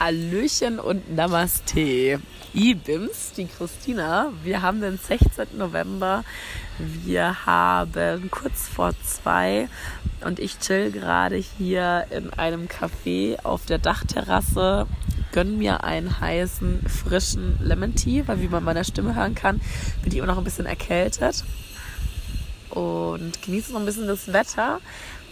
Hallöchen und Namaste. Ibims, die Christina. Wir haben den 16. November. Wir haben kurz vor zwei und ich chill gerade hier in einem Café auf der Dachterrasse. Gönn mir einen heißen, frischen Lemon Tea, weil wie man meiner Stimme hören kann, bin ich immer noch ein bisschen erkältet. Und genieße noch ein bisschen das Wetter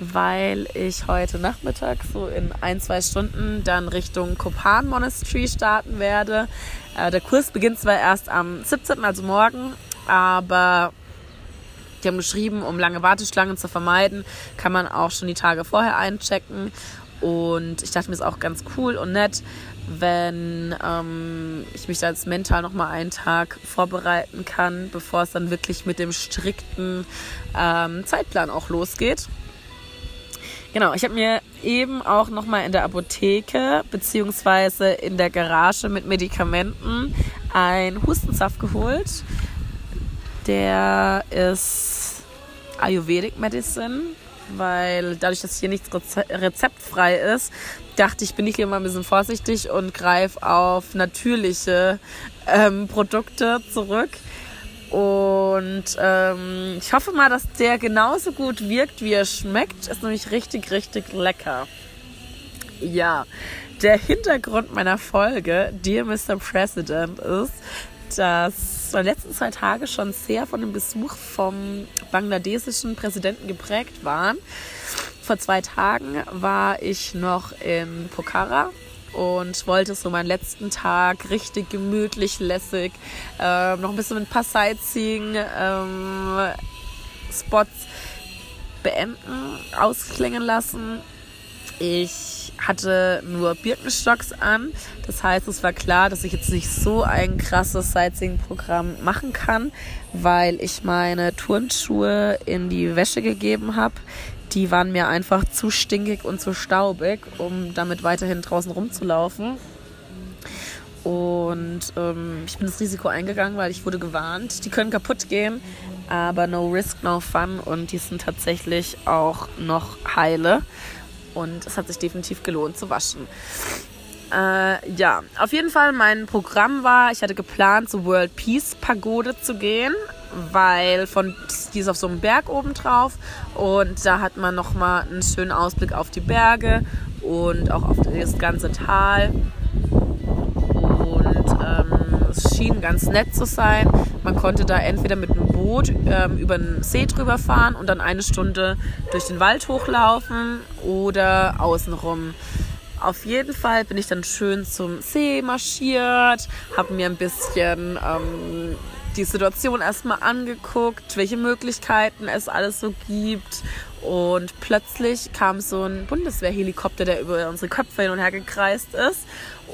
weil ich heute Nachmittag so in ein, zwei Stunden dann Richtung Kopan Monastery starten werde. Äh, der Kurs beginnt zwar erst am 17., also morgen, aber die haben geschrieben, um lange Warteschlangen zu vermeiden, kann man auch schon die Tage vorher einchecken. Und ich dachte mir, ist auch ganz cool und nett, wenn ähm, ich mich da jetzt mental nochmal einen Tag vorbereiten kann, bevor es dann wirklich mit dem strikten ähm, Zeitplan auch losgeht. Genau, ich habe mir eben auch nochmal in der Apotheke beziehungsweise in der Garage mit Medikamenten einen Hustensaft geholt. Der ist Ayurvedic Medicine, weil dadurch, dass hier nichts rezeptfrei ist, dachte ich, bin ich hier mal ein bisschen vorsichtig und greife auf natürliche ähm, Produkte zurück. Und ähm, ich hoffe mal, dass der genauso gut wirkt, wie er schmeckt. Ist nämlich richtig, richtig lecker. Ja, der Hintergrund meiner Folge, Dear Mr. President, ist, dass die letzten zwei Tage schon sehr von dem Besuch vom bangladesischen Präsidenten geprägt waren. Vor zwei Tagen war ich noch in Pokhara und wollte so meinen letzten Tag richtig gemütlich, lässig, äh, noch ein bisschen mit ein paar Sightseeing-Spots ähm, beenden, ausklingen lassen. Ich hatte nur Birkenstocks an. Das heißt, es war klar, dass ich jetzt nicht so ein krasses Sightseeing-Programm machen kann, weil ich meine Turnschuhe in die Wäsche gegeben habe die waren mir einfach zu stinkig und zu staubig, um damit weiterhin draußen rumzulaufen. Und ähm, ich bin das Risiko eingegangen, weil ich wurde gewarnt, die können kaputt gehen, aber no risk, no fun und die sind tatsächlich auch noch heile. Und es hat sich definitiv gelohnt zu waschen. Äh, ja, auf jeden Fall mein Programm war, ich hatte geplant, zur World Peace Pagode zu gehen weil von die ist auf so einem Berg oben drauf und da hat man noch mal einen schönen Ausblick auf die Berge und auch auf das ganze Tal und ähm, es schien ganz nett zu sein. Man konnte da entweder mit einem Boot ähm, über den See drüber fahren und dann eine Stunde durch den Wald hochlaufen oder außenrum. Auf jeden Fall bin ich dann schön zum See marschiert, habe mir ein bisschen ähm, die Situation erstmal angeguckt, welche Möglichkeiten es alles so gibt. Und plötzlich kam so ein Bundeswehrhelikopter, der über unsere Köpfe hin und her gekreist ist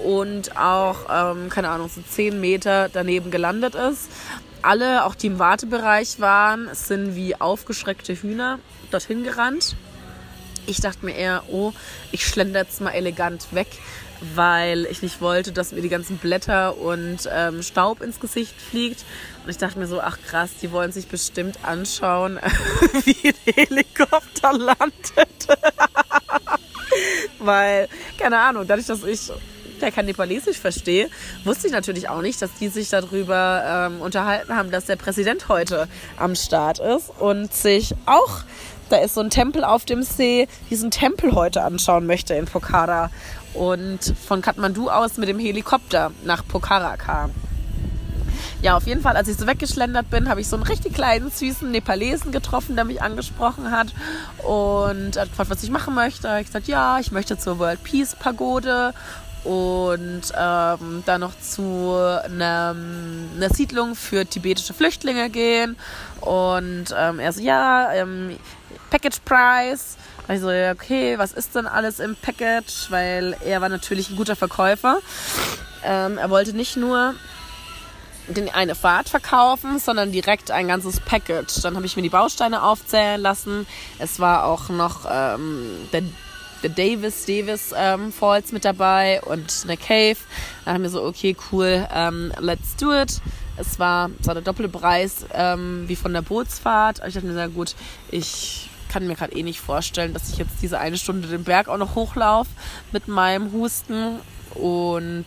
und auch, ähm, keine Ahnung, so zehn Meter daneben gelandet ist. Alle, auch die im Wartebereich waren, sind wie aufgeschreckte Hühner dorthin gerannt. Ich dachte mir eher, oh, ich schlender jetzt mal elegant weg weil ich nicht wollte, dass mir die ganzen Blätter und ähm, Staub ins Gesicht fliegt. Und ich dachte mir so, ach krass, die wollen sich bestimmt anschauen, wie ein Helikopter landet. weil, keine Ahnung, dadurch, dass ich der kein Nepalesisch verstehe, wusste ich natürlich auch nicht, dass die sich darüber ähm, unterhalten haben, dass der Präsident heute am Start ist und sich auch, da ist so ein Tempel auf dem See, diesen Tempel heute anschauen möchte in Pokhara und von Kathmandu aus mit dem Helikopter nach Pokhara kam. Ja, auf jeden Fall, als ich so weggeschlendert bin, habe ich so einen richtig kleinen, süßen Nepalesen getroffen, der mich angesprochen hat und hat gefragt, was ich machen möchte. Ich gesagt, ja, ich möchte zur World Peace Pagode und ähm, dann noch zu einer, einer, Siedlung für tibetische Flüchtlinge gehen. Und ähm, er so, ja, ähm, Package Price. So, ja, okay, was ist denn alles im Package? Weil er war natürlich ein guter Verkäufer. Ähm, er wollte nicht nur den eine Fahrt verkaufen, sondern direkt ein ganzes Package. Dann habe ich mir die Bausteine aufzählen lassen. Es war auch noch ähm, der, der Davis Davis ähm, Falls mit dabei und eine Cave. Dann haben wir so, okay, cool, ähm, let's do it. Es war, war der doppelte Preis ähm, wie von der Bootsfahrt. Ich dachte mir, sehr gut, ich kann mir gerade eh nicht vorstellen, dass ich jetzt diese eine Stunde den Berg auch noch hochlaufe mit meinem Husten und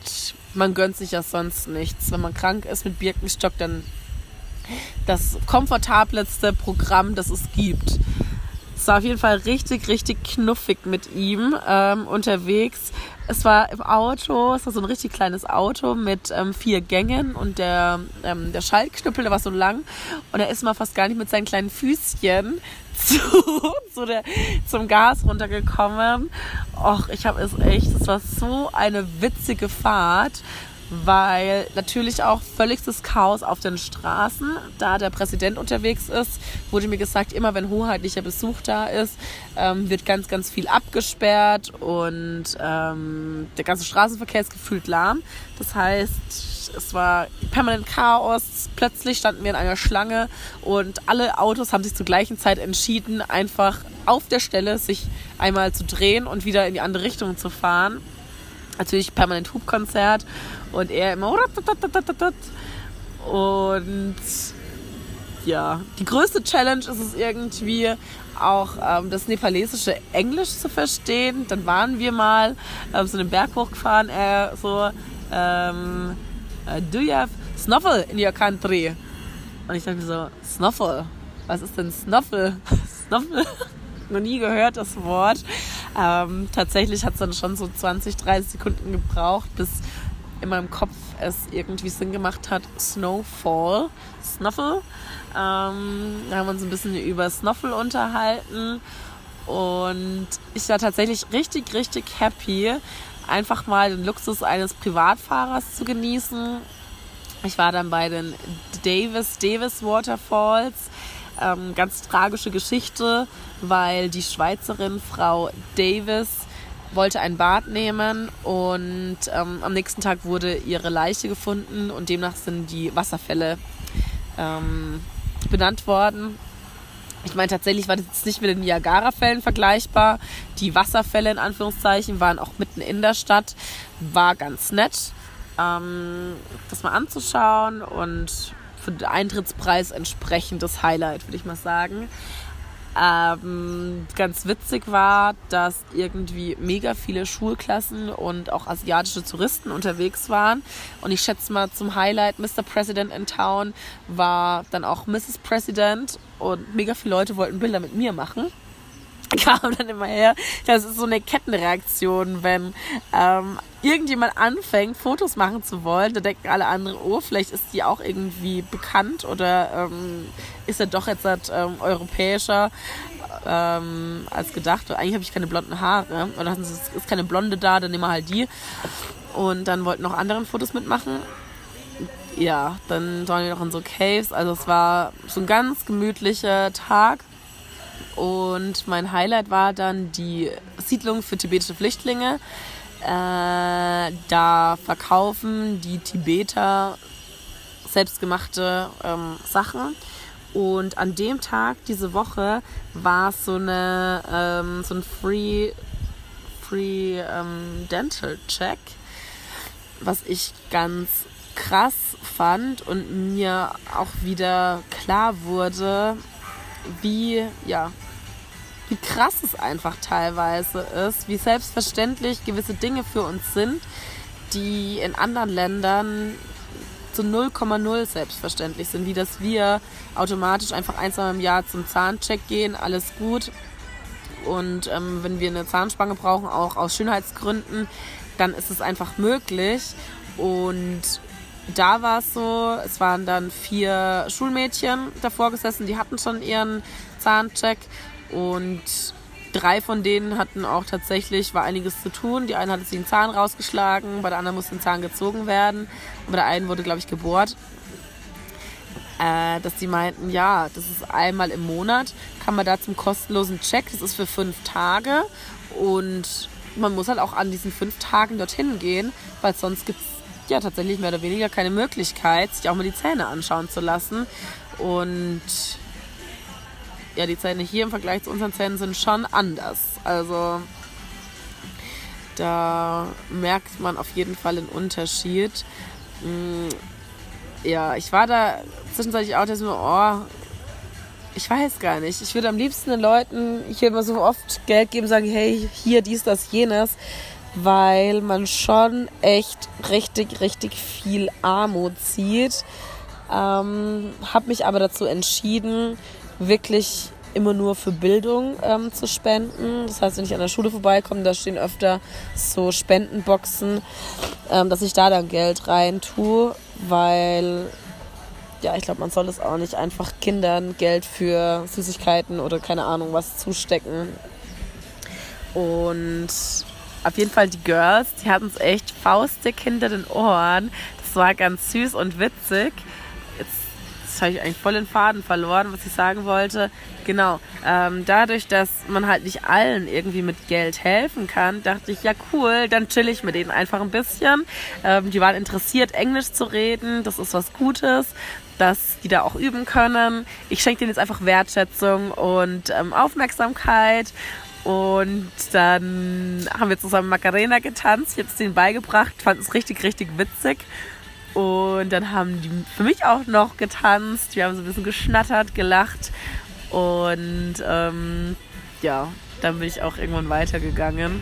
man gönnt sich ja sonst nichts. Wenn man krank ist mit Birkenstock, dann das komfortabelste Programm, das es gibt. Es war auf jeden Fall richtig, richtig knuffig mit ihm ähm, unterwegs. Es war im Auto, es war so ein richtig kleines Auto mit ähm, vier Gängen und der, ähm, der Schaltknüppel, der war so lang und er ist mal fast gar nicht mit seinen kleinen Füßchen zu, zu der, zum Gas runtergekommen. Och, ich habe es echt, es war so eine witzige Fahrt weil natürlich auch völligstes Chaos auf den Straßen, da der Präsident unterwegs ist, wurde mir gesagt, immer wenn hoheitlicher Besuch da ist, ähm, wird ganz, ganz viel abgesperrt und ähm, der ganze Straßenverkehr ist gefühlt lahm. Das heißt, es war permanent Chaos. Plötzlich standen wir in einer Schlange und alle Autos haben sich zur gleichen Zeit entschieden, einfach auf der Stelle sich einmal zu drehen und wieder in die andere Richtung zu fahren natürlich permanent Hubkonzert und er immer und ja, die größte Challenge ist es irgendwie auch ähm, das nepalesische Englisch zu verstehen. Dann waren wir mal ähm, so einen Berg hochgefahren, er so ähm, uh, Do you have snuffle in your country? Und ich dachte mir so, Snuffle? Was ist denn Snuffle? Snuffle? Noch nie gehört das Wort. Ähm, tatsächlich hat es dann schon so 20, 30 Sekunden gebraucht, bis in meinem Kopf es irgendwie Sinn gemacht hat. Snowfall, Snuffle. Ähm, da haben wir uns ein bisschen über Snuffle unterhalten. Und ich war tatsächlich richtig, richtig happy, einfach mal den Luxus eines Privatfahrers zu genießen. Ich war dann bei den Davis Davis Waterfalls. Ähm, ganz tragische Geschichte, weil die Schweizerin Frau Davis wollte ein Bad nehmen und ähm, am nächsten Tag wurde ihre Leiche gefunden und demnach sind die Wasserfälle ähm, benannt worden. Ich meine, tatsächlich war das jetzt nicht mit den Niagara-Fällen vergleichbar. Die Wasserfälle in Anführungszeichen waren auch mitten in der Stadt. War ganz nett, ähm, das mal anzuschauen und für den Eintrittspreis entsprechendes Highlight, würde ich mal sagen. Ähm, ganz witzig war, dass irgendwie mega viele Schulklassen und auch asiatische Touristen unterwegs waren. Und ich schätze mal, zum Highlight Mr. President in Town war dann auch Mrs. President und mega viele Leute wollten Bilder mit mir machen kam dann immer her. Das ist so eine Kettenreaktion, wenn ähm, irgendjemand anfängt, Fotos machen zu wollen, da denken alle anderen, oh, vielleicht ist die auch irgendwie bekannt oder ähm, ist er doch jetzt ähm, europäischer ähm, als gedacht. Eigentlich habe ich keine blonden Haare. Oder ist keine Blonde da, dann nehmen wir halt die. Und dann wollten noch andere Fotos mitmachen. Ja, dann waren wir noch in so Caves. Also es war so ein ganz gemütlicher Tag. Und mein Highlight war dann die Siedlung für tibetische Flüchtlinge. Äh, da verkaufen die Tibeter selbstgemachte ähm, Sachen. Und an dem Tag diese Woche war so eine ähm, so ein Free Free ähm, Dental Check, was ich ganz krass fand und mir auch wieder klar wurde, wie ja wie krass es einfach teilweise ist, wie selbstverständlich gewisse Dinge für uns sind, die in anderen Ländern zu 0,0 selbstverständlich sind, wie dass wir automatisch einfach ein, zwei im Jahr zum Zahncheck gehen, alles gut. Und ähm, wenn wir eine Zahnspange brauchen, auch aus Schönheitsgründen, dann ist es einfach möglich. Und da war es so, es waren dann vier Schulmädchen davor gesessen, die hatten schon ihren Zahncheck und drei von denen hatten auch tatsächlich, war einiges zu tun. Die eine hatte sich einen Zahn rausgeschlagen, bei der anderen musste ein Zahn gezogen werden. Bei der einen wurde, glaube ich, gebohrt. Äh, dass die meinten, ja, das ist einmal im Monat, kann man da zum kostenlosen Check, das ist für fünf Tage. Und man muss halt auch an diesen fünf Tagen dorthin gehen, weil sonst gibt es ja tatsächlich mehr oder weniger keine Möglichkeit, sich auch mal die Zähne anschauen zu lassen. Und ja, die Zähne hier im Vergleich zu unseren Zähnen sind schon anders. Also da merkt man auf jeden Fall einen Unterschied. Mm, ja, ich war da zwischenzeitlich auch der so, oh, ich weiß gar nicht. Ich würde am liebsten den Leuten hier immer so oft Geld geben, sagen, hey, hier, dies, das, jenes, weil man schon echt richtig, richtig viel Armut sieht. Ähm, habe mich aber dazu entschieden, wirklich immer nur für Bildung ähm, zu spenden. Das heißt, wenn ich an der Schule vorbeikomme, da stehen öfter so Spendenboxen, ähm, dass ich da dann Geld rein tue, weil ja, ich glaube, man soll es auch nicht einfach Kindern Geld für Süßigkeiten oder keine Ahnung was zustecken. Und auf jeden Fall die Girls, die hatten es echt faustdick hinter den Ohren. Das war ganz süß und witzig. Jetzt habe ich eigentlich voll den Faden verloren, was ich sagen wollte. Genau, ähm, dadurch, dass man halt nicht allen irgendwie mit Geld helfen kann, dachte ich, ja cool, dann chill ich mit denen einfach ein bisschen. Ähm, die waren interessiert, Englisch zu reden, das ist was Gutes dass die da auch üben können. Ich schenke denen jetzt einfach Wertschätzung und ähm, Aufmerksamkeit. Und dann haben wir zusammen Macarena getanzt. Ich habe es denen beigebracht, fand es richtig, richtig witzig. Und dann haben die für mich auch noch getanzt. Wir haben so ein bisschen geschnattert, gelacht. Und ähm, ja, dann bin ich auch irgendwann weitergegangen,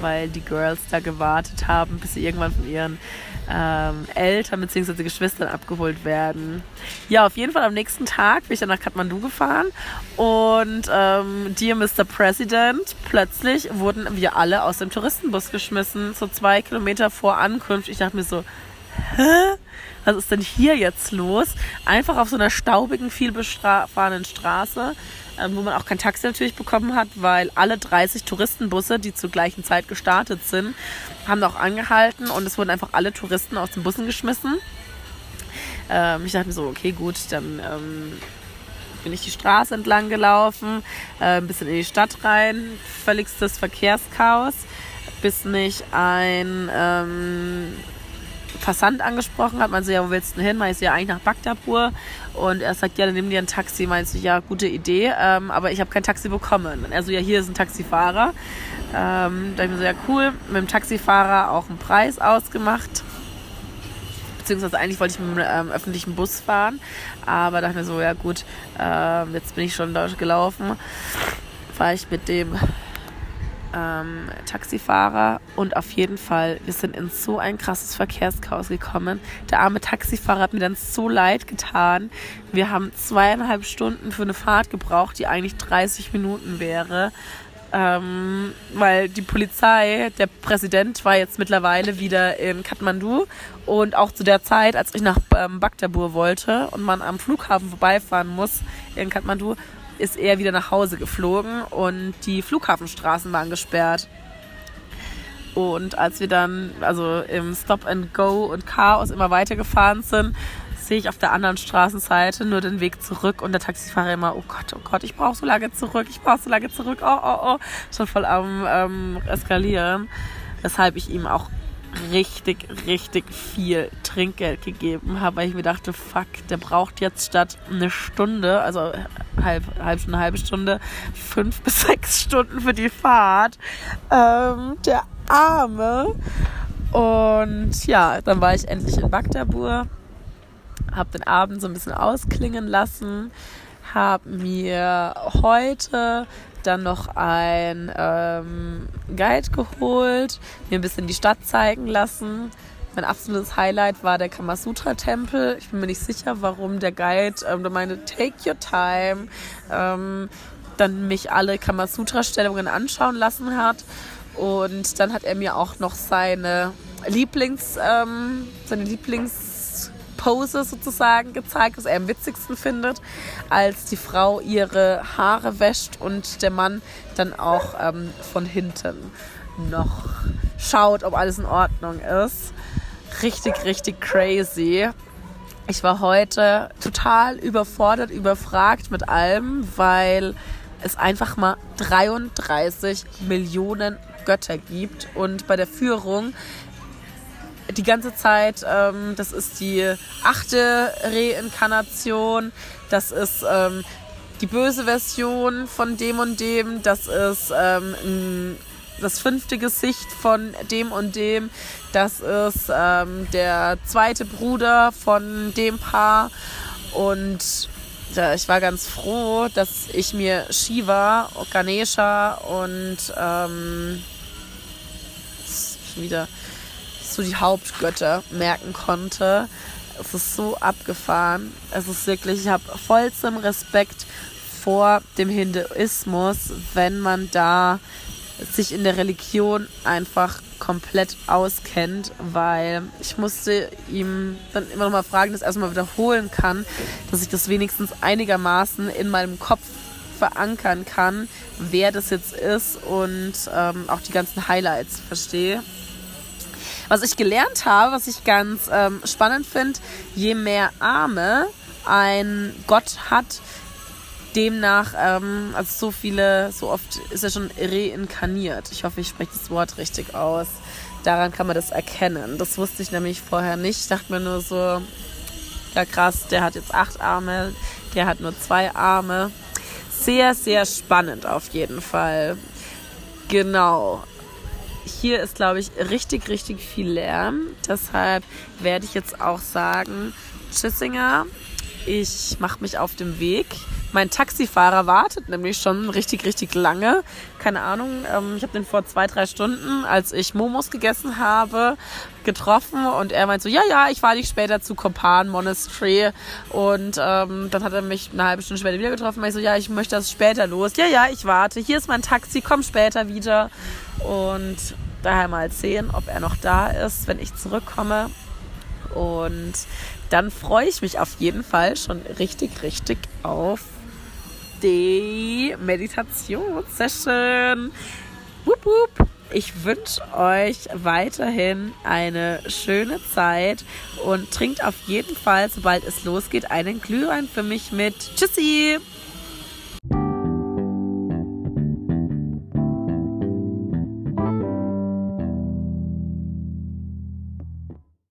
weil die Girls da gewartet haben, bis sie irgendwann von ihren ähm, Eltern bzw. Geschwistern abgeholt werden. Ja, auf jeden Fall am nächsten Tag bin ich dann nach Kathmandu gefahren und ähm, Dear Mr. President, plötzlich wurden wir alle aus dem Touristenbus geschmissen, so zwei Kilometer vor Ankunft. Ich dachte mir so, hä? Was ist denn hier jetzt los? Einfach auf so einer staubigen, vielbefahrenen Straße ähm, wo man auch kein Taxi natürlich bekommen hat, weil alle 30 Touristenbusse, die zur gleichen Zeit gestartet sind, haben auch angehalten und es wurden einfach alle Touristen aus den Bussen geschmissen. Ähm, ich dachte mir so, okay, gut, dann ähm, bin ich die Straße entlang gelaufen, äh, ein bisschen in die Stadt rein, völligstes Verkehrschaos, bis mich ein ähm, Passant angesprochen hat. Meinte so, ja, wo willst du denn hin? Meinst du ja eigentlich nach Bagdapur. Und er sagt, ja, dann nimm dir ein Taxi. Meinst du, ja, gute Idee, ähm, aber ich habe kein Taxi bekommen. Und er so, ja, hier ist ein Taxifahrer. Ähm, da ich mir so, ja, cool, mit dem Taxifahrer auch einen Preis ausgemacht. Beziehungsweise eigentlich wollte ich mit einem ähm, öffentlichen Bus fahren. Aber dachte mir so, ja gut, ähm, jetzt bin ich schon dort gelaufen. Fahre ich mit dem ähm, Taxifahrer und auf jeden Fall, wir sind in so ein krasses Verkehrschaos gekommen. Der arme Taxifahrer hat mir dann so leid getan. Wir haben zweieinhalb Stunden für eine Fahrt gebraucht, die eigentlich 30 Minuten wäre. Ähm, weil die Polizei, der Präsident war jetzt mittlerweile wieder in Kathmandu und auch zu der Zeit, als ich nach ähm, Bagdabur wollte und man am Flughafen vorbeifahren muss in Kathmandu, ist er wieder nach Hause geflogen und die Flughafenstraßen waren gesperrt. Und als wir dann also im Stop and Go und Chaos immer weitergefahren sind, sehe ich auf der anderen Straßenseite nur den Weg zurück und der Taxifahrer immer, oh Gott, oh Gott, ich brauche so lange zurück, ich brauche so lange zurück, oh, oh, oh, schon voll am ähm, Eskalieren. Weshalb ich ihm auch richtig, richtig viel Trinkgeld gegeben habe, weil ich mir dachte, fuck, der braucht jetzt statt eine Stunde, also halb, halb Stunde, halbe Stunde, fünf bis sechs Stunden für die Fahrt. Ähm, der Arme. Und ja, dann war ich endlich in Bagdabur, habe den Abend so ein bisschen ausklingen lassen, habe mir heute dann noch ein ähm, Guide geholt, mir ein bisschen die Stadt zeigen lassen. Mein absolutes Highlight war der Kamasutra-Tempel. Ich bin mir nicht sicher, warum der Guide ähm, der meinte, take your time, ähm, dann mich alle Kamasutra-Stellungen anschauen lassen hat. Und dann hat er mir auch noch seine Lieblings, ähm, seine Lieblings Pose sozusagen gezeigt, was er am witzigsten findet, als die Frau ihre Haare wäscht und der Mann dann auch ähm, von hinten noch schaut, ob alles in Ordnung ist. Richtig, richtig crazy. Ich war heute total überfordert, überfragt mit allem, weil es einfach mal 33 Millionen Götter gibt und bei der Führung die ganze Zeit. Ähm, das ist die achte Reinkarnation. Das ist ähm, die böse Version von dem und dem. Das ist ähm, das fünfte Gesicht von dem und dem. Das ist ähm, der zweite Bruder von dem Paar. Und ja, ich war ganz froh, dass ich mir Shiva, Ganesha und ähm, wieder so die Hauptgötter merken konnte. Es ist so abgefahren. Es ist wirklich, ich habe vollstem Respekt vor dem Hinduismus, wenn man da sich in der Religion einfach komplett auskennt, weil ich musste ihm dann immer noch mal fragen, dass er erstmal wiederholen kann, dass ich das wenigstens einigermaßen in meinem Kopf verankern kann, wer das jetzt ist und ähm, auch die ganzen Highlights verstehe. Was ich gelernt habe, was ich ganz ähm, spannend finde, je mehr Arme ein Gott hat, demnach, ähm, also so viele, so oft ist er schon reinkarniert. Ich hoffe, ich spreche das Wort richtig aus. Daran kann man das erkennen. Das wusste ich nämlich vorher nicht. Ich dachte mir nur so, ja krass, der hat jetzt acht Arme, der hat nur zwei Arme. Sehr, sehr spannend auf jeden Fall. Genau hier ist, glaube ich, richtig, richtig viel Lärm. Deshalb werde ich jetzt auch sagen, Tschüssinger, ich mache mich auf den Weg. Mein Taxifahrer wartet nämlich schon richtig, richtig lange. Keine Ahnung, ähm, ich habe den vor zwei, drei Stunden, als ich Momos gegessen habe, getroffen und er meint so, ja, ja, ich fahre dich später zu Kopan Monastery und ähm, dann hat er mich eine halbe Stunde später wieder getroffen. Ich so, ja, ich möchte das später los. Ja, ja, ich warte. Hier ist mein Taxi, komm später wieder und daher mal sehen, ob er noch da ist, wenn ich zurückkomme und dann freue ich mich auf jeden Fall schon richtig, richtig auf die Meditationssession. Wupp, wupp. Ich wünsche euch weiterhin eine schöne Zeit und trinkt auf jeden Fall, sobald es losgeht, einen Glühwein für mich mit. Tschüssi!